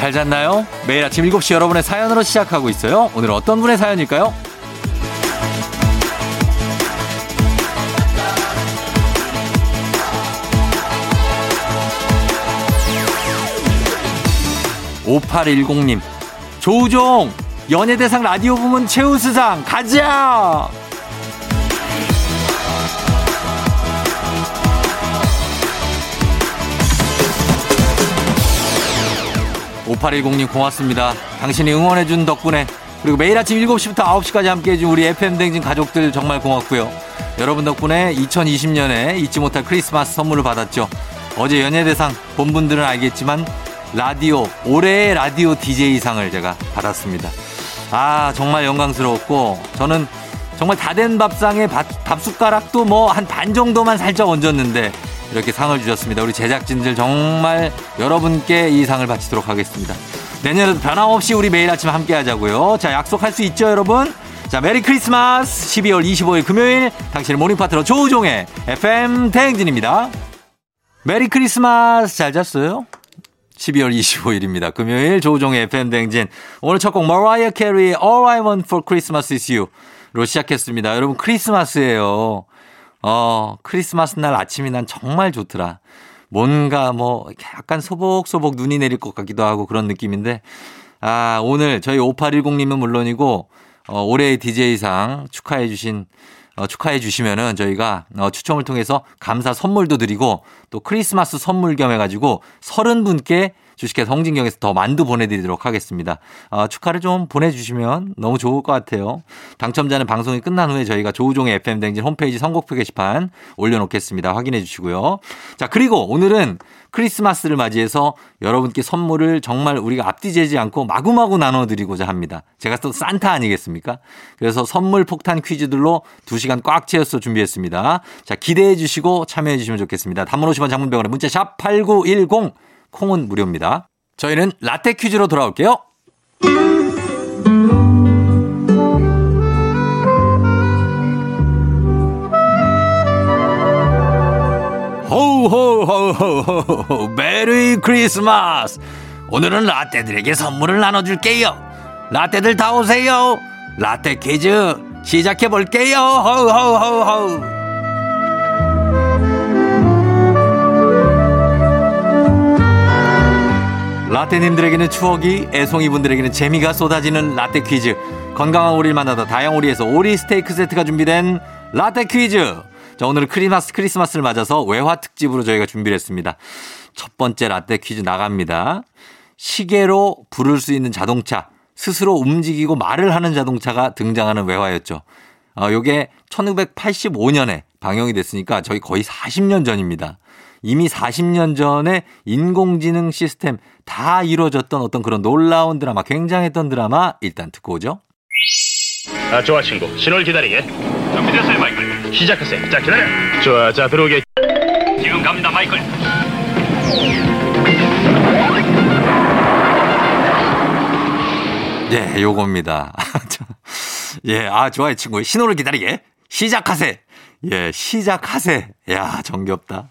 잘 잤나요? 매일 아침 7시 여러분의 사연으로 시작하고 있어요. 오늘 어떤 분의 사연일까요? 5810님, 조우종, 연예대상 라디오 부문 최우수상, 가자! 5810님 고맙습니다. 당신이 응원해준 덕분에 그리고 매일 아침 7시부터 9시까지 함께해준 우리 FM댕진 가족들 정말 고맙고요. 여러분 덕분에 2020년에 잊지 못할 크리스마스 선물을 받았죠. 어제 연예대상 본 분들은 알겠지만 라디오 올해의 라디오 DJ상을 제가 받았습니다. 아 정말 영광스러웠고 저는 정말 다 된 밥상에 밥, 밥 숟가락도 뭐 한 반 정도만 살짝 얹었는데 이렇게 상을 주셨습니다. 우리 제작진들 정말 여러분께 이 상을 바치도록 하겠습니다. 내년에도 변함없이 우리 매일 아침 함께 하자고요. 자, 약속할 수 있죠, 여러분? 자, 메리 크리스마스 12월 25일 금요일 당신의 모닝 파트너 조우종의 FM 대행진입니다. 메리 크리스마스 잘 잤어요? 12월 25일입니다. 금요일 조우종의 FM 대행진. 오늘 첫 곡 머라이어 캐리의 All I Want for Christmas is You로 시작했습니다. 여러분 크리스마스예요. 어, 크리스마스 날 아침이 난 정말 좋더라. 뭔가 뭐 약간 소복소복 눈이 내릴 것 같기도 하고 그런 느낌인데 아, 오늘 저희 5810님은 물론이고 어, 올해의 DJ상 축하해 주신 어, 축하해 주시면은 저희가 어, 추첨을 통해서 감사 선물도 드리고 또 크리스마스 선물 겸 해가지고 30분께 주식회사 홍진경에서 더 만두 보내드리도록 하겠습니다. 어, 축하를 좀 보내주시면 너무 좋을 것 같아요. 당첨자는 방송이 끝난 후에 저희가 조우종의 FM댕진 홈페이지 선곡표 게시판 올려놓겠습니다. 확인해 주시고요. 자, 그리고 오늘은 크리스마스를 맞이해서 여러분께 선물을 정말 우리가 앞뒤 재지 않고 마구마구 나눠드리고자 합니다. 제가 또 산타 아니겠습니까? 그래서 선물 폭탄 퀴즈들로 2시간 꽉 채워서 준비했습니다. 자, 기대해 주시고 참여해 주시면 좋겠습니다. 단문 50원 장문병원에 문자 샵 8910 콩은 무료입니다. 저희는 라떼 퀴즈로 돌아올게요. 호호호호호 메리 크리스마스. 오늘은 라떼들에게 선물을 나눠줄게요. 라떼들 다 오세요. 라떼 퀴즈 시작해 볼게요. 호호호호 라떼님들에게는 추억이, 애송이분들에게는 재미가 쏟아지는 라떼 퀴즈. 건강한 오리를 만나다 다양오리에서 오리 스테이크 세트가 준비된 라떼 퀴즈. 자, 오늘은 크리스마스, 크리스마스를 맞아서 외화 특집으로 저희가 준비를 했습니다. 첫 번째 라떼 퀴즈 나갑니다. 시계로 부를 수 있는 자동차, 스스로 움직이고 말을 하는 자동차가 등장하는 외화였죠. 어, 요게 1985년에 방영이 됐으니까 저희 거의 40년 전입니다. 이미 40년 전에 인공지능 시스템 다 이루어졌던 어떤 그런 놀라운 드라마, 굉장했던 드라마 일단 듣고 오죠. 아, 좋아 친구 신호를 기다리게 준비됐어요 마이클 시작하세요 자 기다려 좋아 자 들어오게 지금 갑니다 마이클 예, 요겁니다. 예, 아, 좋아요, 친구. 신호를 기다리게. 시작하세. 예, 시작하세. 야, 정겹다.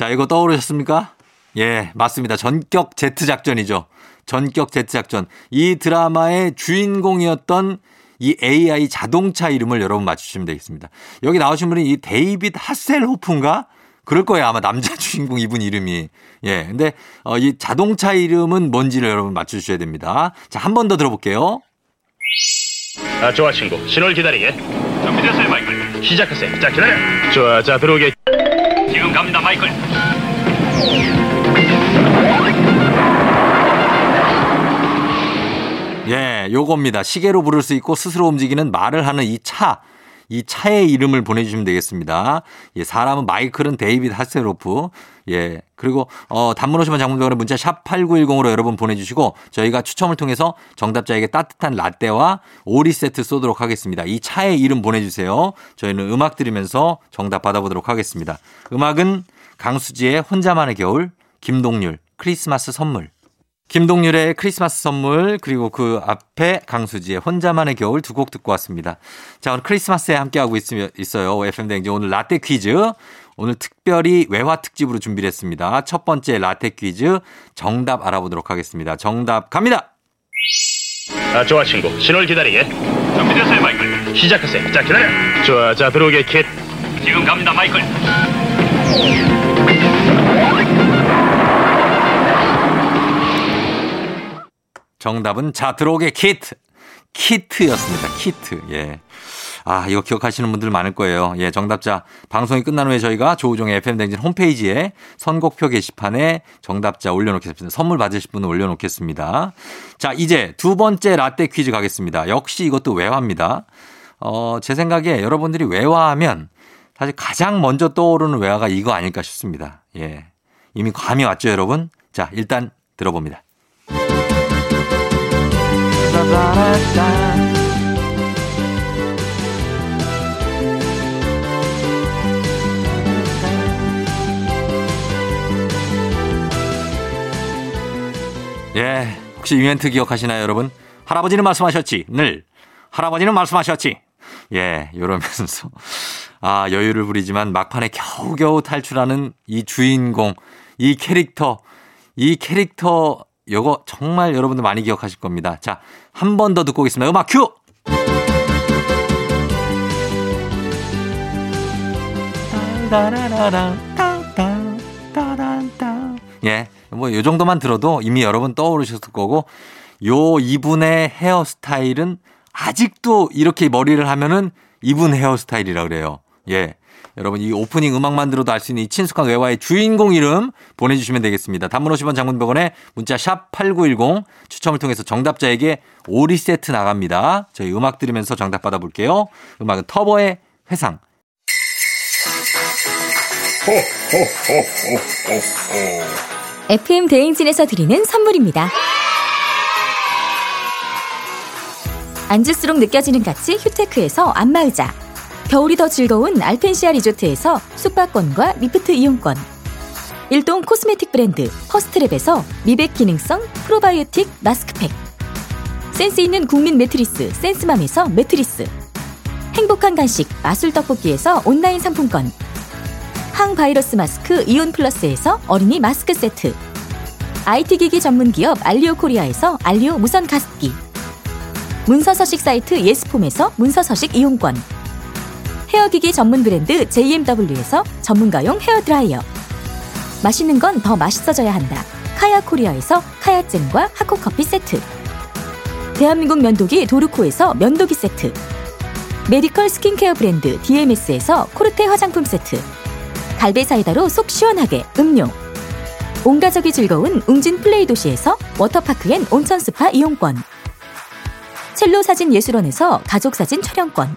자, 이거 떠오르셨습니까? 예, 맞습니다. 전격 제트 작전이죠. 전격 제트 작전. 이 드라마의 주인공이었던 이 AI 자동차 이름을 여러분 맞추시면 되겠습니다. 여기 나오신 분이 이 데이빗 하셀호프인가? 그럴 거예요. 아마 남자 주인공 이분 이름이. 예. 근데 어, 이 자동차 이름은 뭔지를 여러분 맞추셔야 됩니다. 자, 한 번 더 들어볼게요. 아, 좋아 친구. 신호를 기다리게. 준비됐어요 마이클. 시작하세요. 자 기다려. 좋아 자 들어오게. 지금 갑니다 마이클. 예, 요겁니다. 시계로 부를 수 있고 스스로 움직이는 말을 하는 이 차. 이 차의 이름을 보내주시면 되겠습니다. 예, 사람은 마이클은 데이빗 하세로프. 예, 그리고, 어, 단문 오시면 장문병원에 문자 샵 8910으로 여러분 보내주시고 저희가 추첨을 통해서 정답자에게 따뜻한 라떼와 오리 세트 쏘도록 하겠습니다. 이 차의 이름 보내주세요. 저희는 음악 들으면서 정답 받아보도록 하겠습니다. 음악은 강수지의 혼자만의 겨울, 김동률, 크리스마스 선물. 김동률의 크리스마스 선물 그리고 그 앞에 강수지의 혼자만의 겨울 두 곡 듣고 왔습니다. 자 오늘 크리스마스에 함께하고 있어요. FM 댕지 오늘 라떼 퀴즈. 오늘 특별히 외화 특집으로 준비를 했습니다. 첫 번째 라떼 퀴즈 정답 알아보도록 하겠습니다. 정답 갑니다. 아, 좋아 친구. 신호를 기다리게. 준비됐어요, 마이클. 시작하세요. 자, 기다려. 좋아, 자 들어오게 킷. 지금 갑니다, 마이클. 정답은 자 들어오게 키트. 키트였습니다. 키트. 예. 아, 이거 기억하시는 분들 많을 거예요. 예, 정답자 방송이 끝난 후에 저희가 조우종의 FM 댕진 홈페이지에 선곡표 게시판에 정답자 올려놓겠습니다. 선물 받으실 분은 올려놓겠습니다. 자, 이제 두 번째 라떼 퀴즈 가겠습니다. 역시 이것도 외화입니다. 어, 제 생각에 여러분들이 외화하면 사실 가장 먼저 떠오르는 외화가 이거 아닐까 싶습니다. 예. 이미 감이 왔죠, 여러분? 자, 일단 들어봅니다. 예, 혹시 이 멘트 기억하시나요, 여러분? 할아버지는 말씀하셨지, 늘. 할아버지는 말씀하셨지. 예, 이러면서. 아, 여유를 부리지만 막판에 겨우겨우 탈출하는 이 주인공, 이 캐릭터, 이 캐릭터, 요거 정말 여러분들 많이 기억하실 겁니다. 자, 한 번 더 듣고 오겠습니다. 음악 큐! 예. 뭐, 요 정도만 들어도 이미 여러분 떠오르셨을 거고, 요 이분의 헤어스타일은 아직도 이렇게 머리를 하면은 이분 헤어스타일이라 그래요. 예. 여러분 이 오프닝 음악만 들어도 알 수 있는 이 친숙한 외화의 주인공 이름 보내주시면 되겠습니다. 단문 50원 장문병원에 문자 샵 8910 추첨을 통해서 정답자에게 오리 세트 나갑니다. 저희 음악 들으면서 정답 받아볼게요. 음악은 터보의 회상. FM 대행진에서 드리는 선물입니다. 앉을수록 느껴지는 가치 휴테크에서 안마의자 겨울이 더 즐거운 알펜시아 리조트에서 숙박권과 리프트 이용권. 일동 코스메틱 브랜드 퍼스트랩에서 미백 기능성 프로바이오틱 마스크팩. 센스 있는 국민 매트리스 센스맘에서 매트리스. 행복한 간식 마술 떡볶이에서 온라인 상품권. 항바이러스 마스크 이온 플러스에서 어린이 마스크 세트. IT 기기 전문 기업 알리오 코리아에서 알리오 무선 가습기. 문서 서식 사이트 예스폼에서 문서 서식 이용권 헤어기기 전문 브랜드 JMW에서 전문가용 헤어드라이어. 맛있는 건 더 맛있어져야 한다. 카야 코리아에서 카야잼과 하코커피 세트. 대한민국 면도기 도르코에서 면도기 세트. 메디컬 스킨케어 브랜드 DMS에서 코르테 화장품 세트. 갈배 사이다로 속 시원하게 음료. 온 가족이 즐거운 웅진 플레이 도시에서 워터파크 and 온천 스파 이용권. 첼로 사진 예술원에서 가족 사진 촬영권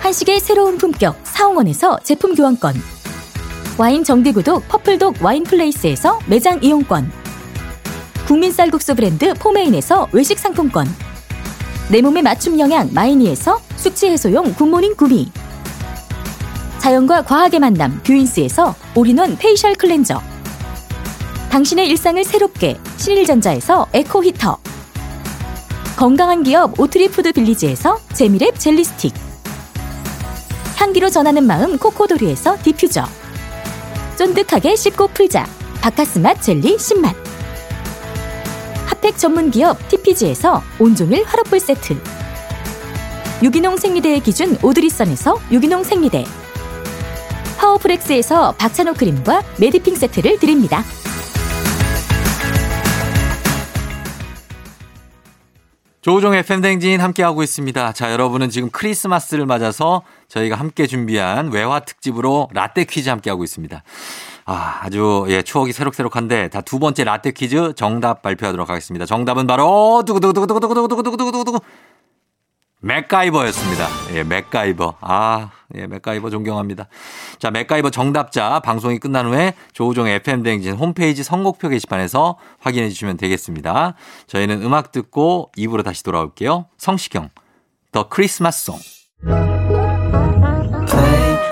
한식의 새로운 품격 사홍원에서 제품 교환권. 와인 정기구독 퍼플독 와인플레이스에서 매장 이용권. 국민 쌀국수 브랜드 포메인에서 외식 상품권. 내 몸에 맞춤 영양 마이니에서 숙취 해소용 굿모닝 구미. 자연과 과학의 만남 뷰인스에서 올인원 페이셜 클렌저. 당신의 일상을 새롭게 신일전자에서 에코 히터. 건강한 기업 오트리푸드 빌리지에서 재미랩 젤리 스틱 향기로 전하는 마음 코코도리에서 디퓨저. 쫀득하게 씹고 풀자. 박카스맛 젤리 10맛. 핫팩 전문 기업 TPG에서 온종일 화롯불 세트. 유기농 생리대의 기준 오드리선에서 유기농 생리대. 파워프렉스에서 박찬호 크림과 메디핑 세트를 드립니다. 조우종의 FM댕진 함께하고 있습니다. 자, 여러분은 지금 크리스마스를 맞아서 저희가 함께 준비한 외화 특집으로 라떼 퀴즈 함께 하고 있습니다. 아, 아주, 예, 추억이 새록새록한데, 다 두 번째 라떼 퀴즈 정답 발표하도록 하겠습니다. 정답은 바로, 두구두구두구두구두구두구두구두구두구. 맥가이버였습니다. 예, 맥가이버. 아, 예, 맥가이버 존경합니다. 자, 맥가이버 정답자 방송이 끝난 후에 조우종의 FM대행진 홈페이지 선곡표 게시판에서 확인해 주시면 되겠습니다. 저희는 음악 듣고 입으로 다시 돌아올게요. 성시경, 더 크리스마스 송.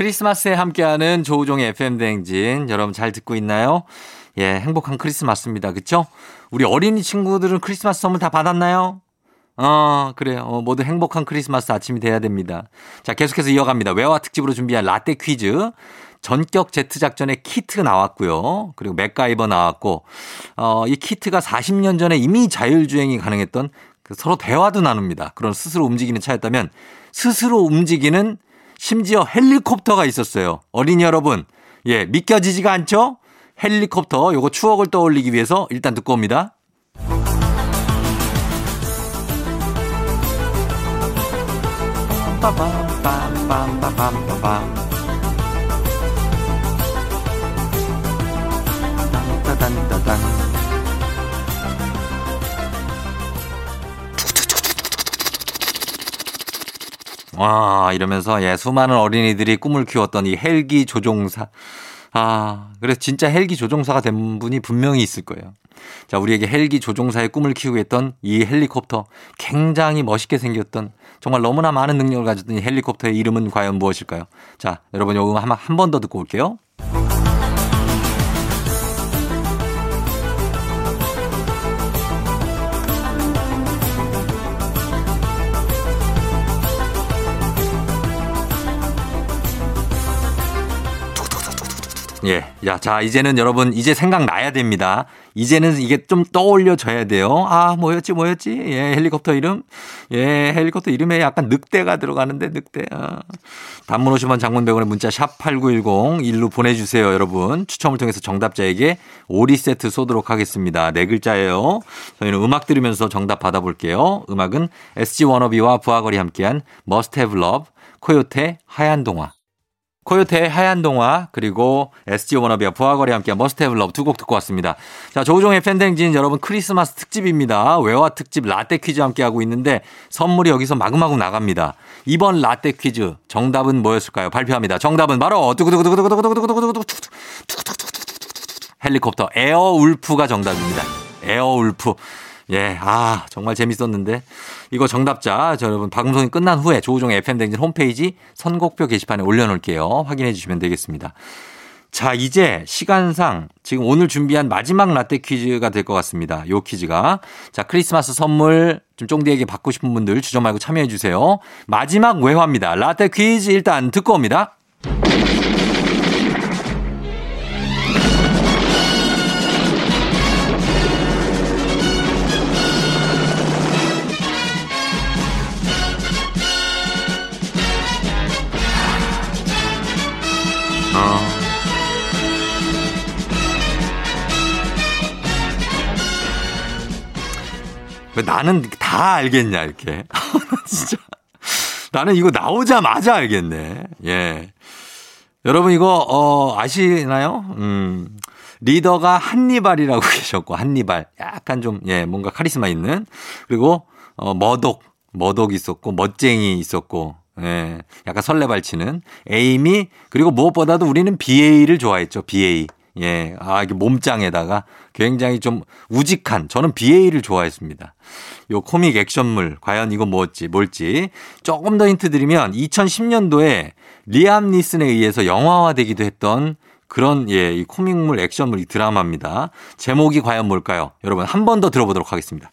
크리스마스에 함께하는 조우종의 FM 대행진. 여러분 잘 듣고 있나요? 예, 행복한 크리스마스입니다. 그쵸? 우리 어린이 친구들은 크리스마스 선물 다 받았나요? 어, 그래요. 어, 모두 행복한 크리스마스 아침이 돼야 됩니다. 자, 계속해서 이어갑니다. 외화 특집으로 준비한 라떼 퀴즈. 전격 제트 작전의 키트 나왔고요. 그리고 맥가이버 나왔고, 어, 이 키트가 40년 전에 이미 자율주행이 가능했던 그 서로 대화도 나눕니다. 그런 스스로 움직이는 차였다면 스스로 움직이는 심지어 헬리콥터가 있었어요. 어린이 여러분, 예, 믿겨지지가 않죠? 헬리콥터, 요거 추억을 떠올리기 위해서 일단 듣고 옵니다. 와, 이러면서 예, 수많은 어린이들이 꿈을 키웠던 이 헬기 조종사. 아, 그래서 진짜 헬기 조종사가 된 분이 분명히 있을 거예요. 자, 우리에게 헬기 조종사의 꿈을 키우고 있던 이 헬리콥터. 굉장히 멋있게 생겼던 정말 너무나 많은 능력을 가졌던 이 헬리콥터의 이름은 과연 무엇일까요? 자, 여러분 요거 한번 더 듣고 올게요. 예. 야, 자, 이제는 여러분, 이제 생각나야 됩니다. 이제는 이게 좀 떠올려져야 돼요. 아, 뭐였지, 뭐였지? 예, 헬리콥터 이름? 예, 헬리콥터 이름에 약간 늑대가 들어가는데, 늑대. 아. 단문 50원 장문 100원의 문자 샵8910 일로 보내주세요, 여러분. 추첨을 통해서 정답자에게 오리 세트 쏘도록 하겠습니다. 네 글자예요. 저희는 음악 들으면서 정답 받아볼게요. 음악은 SG 워너비와 부하거리 함께한 Must Have Love, 코요태 하얀 동화. 코요태의 하얀 동화 그리고 SG 워너비와 브아걸이 함께한 Must Have Love 두 곡 듣고 왔습니다. 자 조우종의 FM댕진 여러분 크리스마스 특집입니다. 외화 특집 라떼 퀴즈 함께 하고 있는데 선물이 여기서 마구마구 나갑니다. 이번 라떼 퀴즈 정답은 뭐였을까요? 발표합니다. 정답은 바로 두구두구두구두구두구두구두구두구두구 헬리콥터 Airwolf가 정답입니다. Airwolf. 예, 아, 정말 재밌었는데. 이거 정답자, 저 여러분, 방송이 끝난 후에 조우종의 FM댕진 홈페이지 선곡표 게시판에 올려놓을게요. 확인해 주시면 되겠습니다. 자, 이제 시간상 지금 오늘 준비한 마지막 라떼 퀴즈가 될 것 같습니다. 요 퀴즈가. 자, 크리스마스 선물 좀 쫑디에게 받고 싶은 분들 주저 말고 참여해 주세요. 마지막 외화입니다. 라떼 퀴즈 일단 듣고 옵니다. 왜 나는 다 알겠냐, 이렇게. 진짜. 나는 이거 나오자마자 알겠네. 예. 여러분, 이거, 어, 아시나요? 음. 리더가 한니발이라고 계셨고, 한니발. 약간 좀, 예, 뭔가 카리스마 있는. 그리고, 어, 머독. 머독 있었고, 멋쟁이 있었고, 예. 약간 설레발치는. 에이미. 그리고 무엇보다도 우리는 BA를 좋아했죠, BA. 예. 아, 이게 몸짱에다가 굉장히 좀 우직한 저는 BA를 좋아했습니다. 요 코믹 액션물 과연 이거 뭐지 뭘지 조금 더 힌트 드리면 2010년도에 리암 니슨에 의해서 영화화되기도 했던 그런 예, 이 코믹물 액션물 이 드라마입니다. 제목이 과연 뭘까요? 여러분 한 번 더 들어보도록 하겠습니다.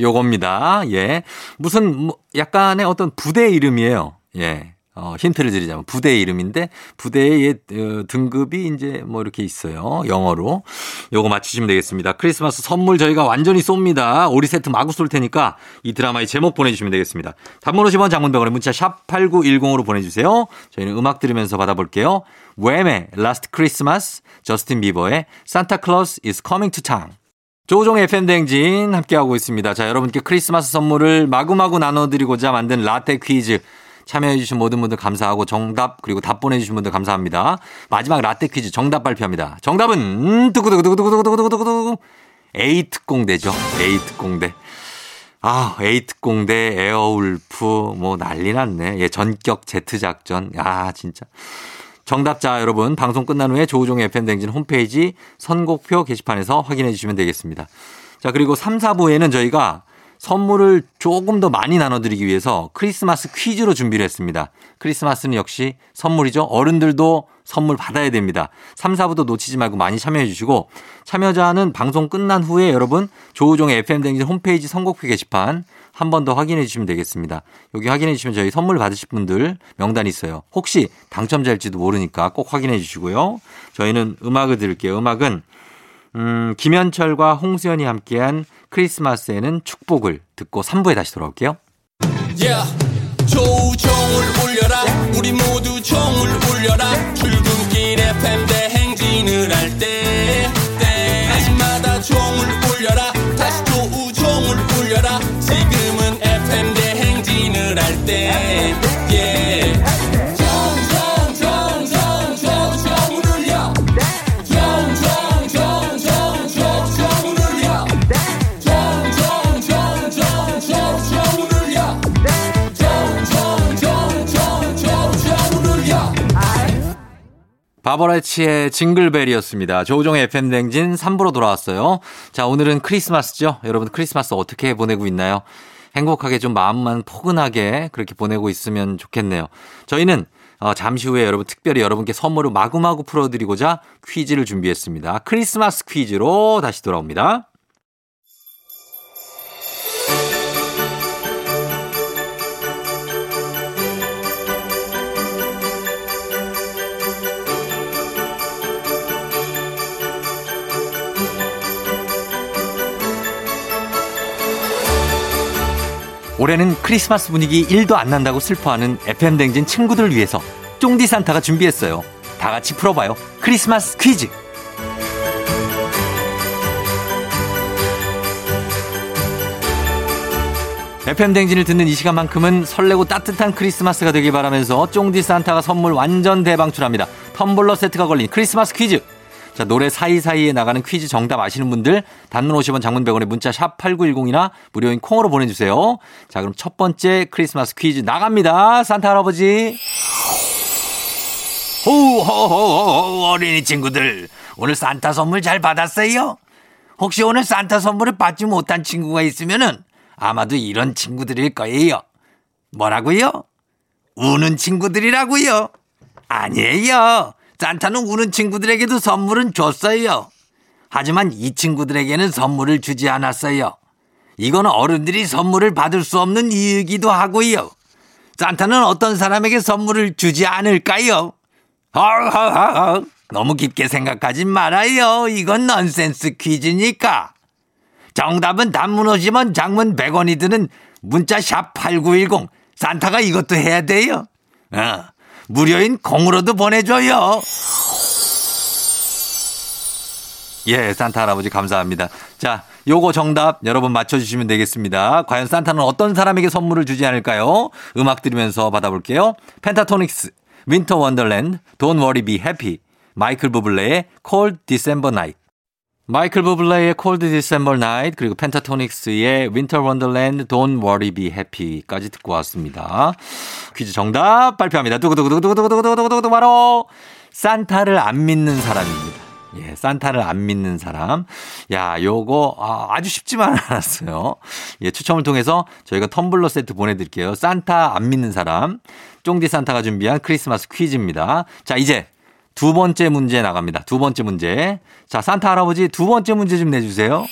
요겁니다. 예. 무슨, 뭐 약간의 어떤 부대 이름이에요. 예. 어, 힌트를 드리자면 부대 이름인데 부대의 어, 등급이 이제 뭐 이렇게 있어요. 영어로. 요거 맞추시면 되겠습니다. 크리스마스 선물 저희가 완전히 쏩니다. 오리 세트 마구 쏠 테니까 이 드라마의 제목 보내주시면 되겠습니다. 단문 50원 장문 100원에 문자 샵 8910으로 보내주세요. 저희는 음악 들으면서 받아볼게요. 웸의 Last Christmas, 저스틴 비버의 Santa Claus is coming to town. 조우종 FM 댕진 함께하고 있습니다. 자, 여러분께 크리스마스 선물을 마구마구 나눠드리고자 만든 라떼 퀴즈. 참여해주신 모든 분들 감사하고 정답 그리고 답 보내주신 분들 감사합니다. 마지막 라떼 퀴즈 정답 발표합니다. 정답은 두구두구두구두구두구두구두구 A특공대죠. A특공대. 아, A특공대, Airwolf, 뭐 난리 났네. 예, 전격 Z 작전. 아, 진짜. 정답자 여러분 방송 끝난 후에 조우종의 FM댕진 홈페이지 선곡표 게시판에서 확인해 주시면 되겠습니다. 자, 그리고 3, 4부에는 저희가 선물을 조금 더 많이 나눠드리기 위해서 크리스마스 퀴즈로 준비를 했습니다. 크리스마스는 역시 선물이죠. 어른들도 선물 받아야 됩니다. 3, 4부도 놓치지 말고 많이 참여해 주시고 참여자는 방송 끝난 후에 여러분 조우종의 FM댕진 홈페이지 선곡표 게시판 한 번 더 확인해 주시면 되겠습니다. 여기 확인해 주시면 저희 선물 받으실 분들 명단이 있어요. 혹시 당첨자일지도 모르니까 꼭 확인해 주시고요. 저희는 음악을 들을게요. 음악은 음, 김현철과 홍수연이 함께한 크리스마스에는 축복을 듣고 3부에 다시 돌아올게요. Yeah. 조 종을 울려라 우리 모두 종을 울려라 출 바버라치의 징글벨이었습니다. 조우종의 FM댕진 3부로 돌아왔어요. 자, 오늘은 크리스마스죠. 여러분 크리스마스 어떻게 보내고 있나요? 행복하게 좀 마음만 포근하게 그렇게 보내고 있으면 좋겠네요. 저희는 어, 잠시 후에 여러분 특별히 여러분께 선물을 마구마구 풀어드리고자 퀴즈를 준비했습니다. 크리스마스 퀴즈로 다시 돌아옵니다. 올해는 크리스마스 분위기 1도 안 난다고 슬퍼하는 FM댕진 친구들을 위해서 쫑디 산타가 준비했어요. 다 같이 풀어봐요. 크리스마스 퀴즈. FM댕진을 듣는 이 시간만큼은 설레고 따뜻한 크리스마스가 되길 바라면서 쫑디 산타가 선물 완전 대방출합니다. 텀블러 세트가 걸린 크리스마스 퀴즈. 자, 노래 사이사이에 나가는 퀴즈 정답 아시는 분들 단문 50원 장문 100원에 문자 샵 8910이나 무료인 콩으로 보내주세요. 자, 그럼 첫 번째 크리스마스 퀴즈 나갑니다. 산타 할아버지. 호호호호 어린이 친구들 오늘 산타 선물 잘 받았어요? 혹시 오늘 산타 선물을 받지 못한 친구가 있으면은 아마도 이런 친구들일 거예요. 뭐라고요? 우는 친구들이라고요? 아니에요. 산타는 우는 친구들에게도 선물은 줬어요. 하지만 이 친구들에게는 선물을 주지 않았어요. 이건 어른들이 선물을 받을 수 없는 이유이기도 하고요. 산타는 어떤 사람에게 선물을 주지 않을까요? 너무 깊게 생각하지 말아요. 이건 넌센스 퀴즈니까. 정답은 단문 50원 장문 100원이 드는 문자 샵 8910. 산타가 이것도 해야 돼요. 어, 무료인 콩으로도 보내줘요. 예, 산타 할아버지 감사합니다. 자, 요거 정답 여러분 맞춰주시면 되겠습니다. 과연 산타는 어떤 사람에게 선물을 주지 않을까요? 음악 들으면서 받아볼게요. 펜타토닉스, Winter Wonderland, Don't Worry Be Happy, 마이클 부블레의 Cold December Night. 마이클 부블레의 Cold December Night 그리고 펜타토닉스의 Winter Wonderland Don't Worry Be Happy까지 듣고 왔습니다. 퀴즈 정답 발표합니다. 두구두구두구두구두구두구두구 바로 산타를 안 믿는 사람입니다. 예, 산타를 안 믿는 사람. 야, 요거 아, 아주 쉽지만 않았어요. 예, 추첨을 통해서 저희가 텀블러 세트 보내드릴게요. 산타 안 믿는 사람. 쫑디 산타가 준비한 크리스마스 퀴즈입니다. 자, 이제 두 번째 문제 나갑니다. 두 번째 문제. 자, 산타 할아버지 두 번째 문제 좀 내주세요.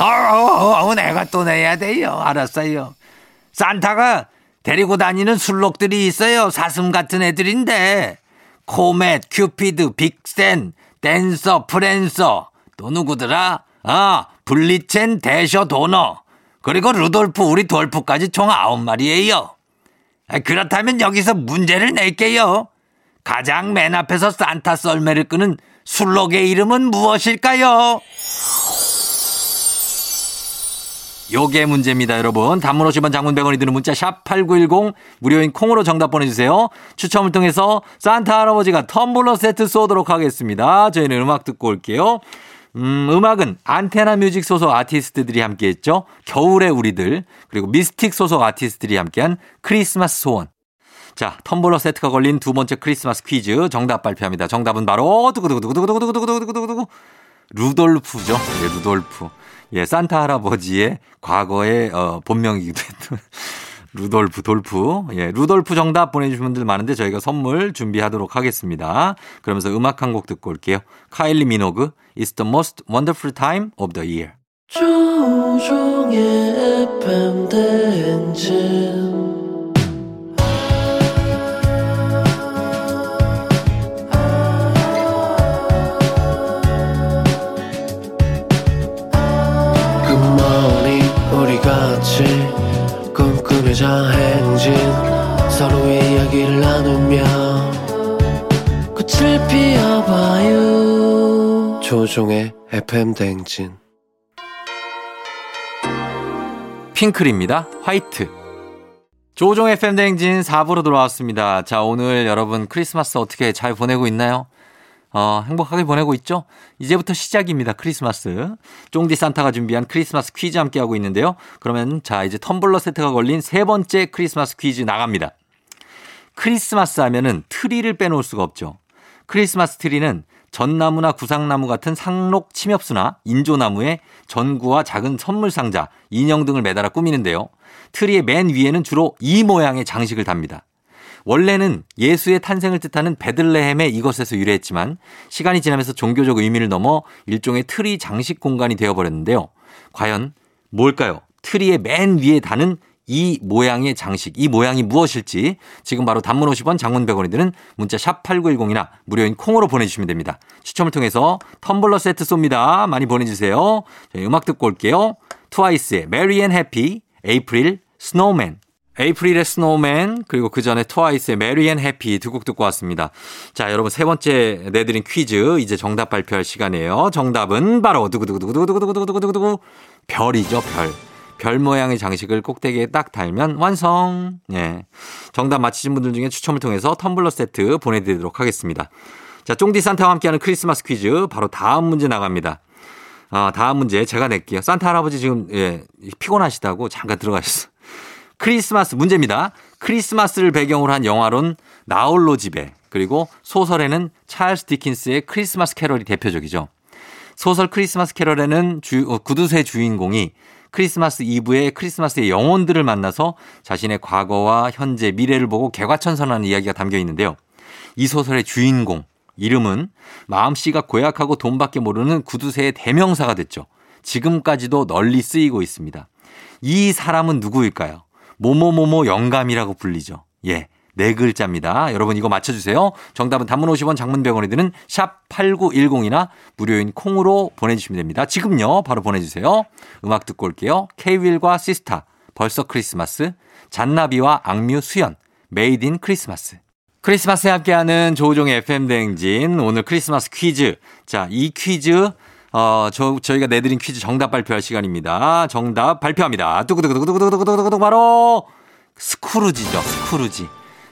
어, 어, 어, 내가 또 내야 돼요. 알았어요. 산타가 데리고 다니는 순록들이 있어요. 사슴 같은 애들인데. 코멧, 큐피드, 빅센, 댄서, 프랜서. 또 누구더라? 아, 블리첸, 대셔, 도너. 그리고 루돌프, 우리 돌프까지 총 아홉 마리예요. 아, 그렇다면 여기서 문제를 낼게요. 가장 맨 앞에서 산타 썰매를 끄는 술록의 이름은 무엇일까요? 요게 문제입니다, 여러분. 단문 50원 장문 100원이 드는 문자 샵 8910 무료인 콩으로 정답 보내주세요. 추첨을 통해서 산타 할아버지가 텀블러 세트 쏘도록 하겠습니다. 저희는 음악 듣고 올게요. 음, 음악은 안테나 뮤직 소속 아티스트들이 함께 했죠. 겨울의 우리들, 그리고 미스틱 소속 아티스트들이 함께한 크리스마스 소원. 자, 텀블러 세트가 걸린 두 번째 크리스마스 퀴즈 정답 발표합니다. 정답은 바로 두구두구두구두구두구두구두구두구두구 루돌프죠. 예, 루돌프. 예, 산타 할아버지의 과거의 어, 본명이기도 했던 루돌프, 돌프. 예, 루돌프 정답 보내주신 분들 많은데 저희가 선물 준비하도록 하겠습니다. 그러면서 음악 한 곡 듣고 올게요. 카일리 미노그, It's the most wonderful time of the year. 조우종의 FM 대행진 조종의 FM 대행진 핑클입니다. White. 조우종 FM 대행진 4부로 돌아왔습니다. 자, 오늘 여러분 크리스마스 어떻게 잘 보내고 있나요? 어, 행복하게 보내고 있죠? 이제부터 시작입니다. 크리스마스. 쫑디 산타가 준비한 크리스마스 퀴즈 함께 하고 있는데요. 그러면 자, 이제 텀블러 세트가 걸린 세 번째 크리스마스 퀴즈 나갑니다. 크리스마스 하면은 트리를 빼놓을 수가 없죠. 크리스마스 트리는 전나무나 구상나무 같은 상록 침엽수나 인조나무에 전구와 작은 선물 상자, 인형 등을 매달아 꾸미는데요. 트리의 맨 위에는 주로 이 모양의 장식을 답니다. 원래는 예수의 탄생을 뜻하는 베들레헴의 이것에서 유래했지만 시간이 지나면서 종교적 의미를 넘어 일종의 트리 장식 공간이 되어버렸는데요. 과연 뭘까요? 트리의 맨 위에 다는 이 모양의 장식, 이 모양이 무엇일지 지금 바로 단문 50원 장문 100원이 드는 문자 샵 8910이나 무료인 콩으로 보내주시면 됩니다. 추첨을 통해서 텀블러 세트 쏩니다. 많이 보내주세요. 저희 음악 듣고 올게요. 트와이스의 Merry and Happy, 에이프릴, Snowman. 에이프릴의 Snowman 그리고 그 전에 트와이스의 Merry and Happy 두 곡 듣고 왔습니다. 자 여러분 세 번째 내드린 퀴즈 이제 정답 발표할 시간이에요. 정답은 바로 두구두구두구두구두구두구두구두구 별이죠 별. 별 모양의 장식을 꼭대기에 딱 달면 완성. 예. 정답 맞히신 분들 중에 추첨을 통해서 텀블러 세트 보내드리도록 하겠습니다. 자, 쫑디 산타와 함께하는 크리스마스 퀴즈 바로 다음 문제 나갑니다. 아, 다음 문제 제가 낼게요. 산타 할아버지 지금 예, 피곤하시다고 잠깐 들어가셨어. 크리스마스 문제입니다. 크리스마스를 배경으로 한 영화론 나홀로 집에 그리고 소설에는 찰스 디킨스의 크리스마스 캐럴이 대표적이죠. 소설 크리스마스 캐럴에는 주, 어, 구두쇠 주인공이 크리스마스 이브에 크리스마스의 영혼들을 만나서 자신의 과거와 현재, 미래를 보고 개과천선하는 이야기가 담겨 있는데요. 이 소설의 주인공 이름은 마음씨가 고약하고 돈밖에 모르는 구두쇠의 대명사가 됐죠. 지금까지도 널리 쓰이고 있습니다. 이 사람은 누구일까요? 모모모모 영감이라고 불리죠. 예. 네 글자입니다. 여러분 이거 맞춰주세요. 정답은 단문 50원 장문 100원이 드는 샵 8910이나 무료인 콩으로 보내주시면 됩니다. 지금요. 바로 보내주세요. 음악 듣고 올게요. 케이윌과 시스타 벌써 크리스마스 잔나비와 악뮤 수연 Made in Christmas 크리스마스에 함께하는 조우종의 FM대행진 오늘 크리스마스 퀴즈 자 이 퀴즈 어, 저, 저희가 내드린 퀴즈 정답 발표할 시간입니다. 정답 발표합니다. 뚜구두구두구두구두구두구두구 바로 스크루지죠. 스크루지.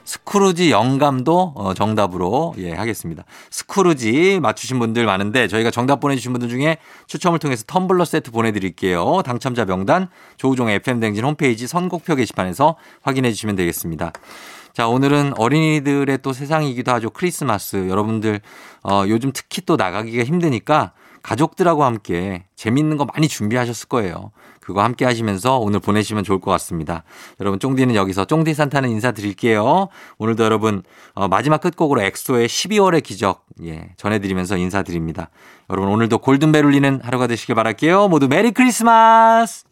스크루지 영감도 어, 정답으로 예 하겠습니다. 스크루지 맞추신 분들 많은데 저희가 정답 보내주신 분들 중에 추첨을 통해서 텀블러 세트 보내드릴게요. 당첨자 명단 조우종의 FM 댕진 홈페이지 선곡표 게시판에서 확인해 주시면 되겠습니다. 자, 오늘은 어린이들의 또 세상이기도 하죠. 크리스마스. 여러분들, 어, 요즘 특히 또 나가기가 힘드니까 가족들하고 함께 재밌는 거 많이 준비하셨을 거예요. 그거 함께 하시면서 오늘 보내시면 좋을 것 같습니다. 여러분, 쫑디는 여기서 쫑디 산타는 인사드릴게요. 오늘도 여러분, 어, 마지막 끝곡으로 엑소의 12월의 기적, 예, 전해드리면서 인사드립니다. 여러분, 오늘도 골든벨 울리는 하루가 되시길 바랄게요. 모두 메리 크리스마스!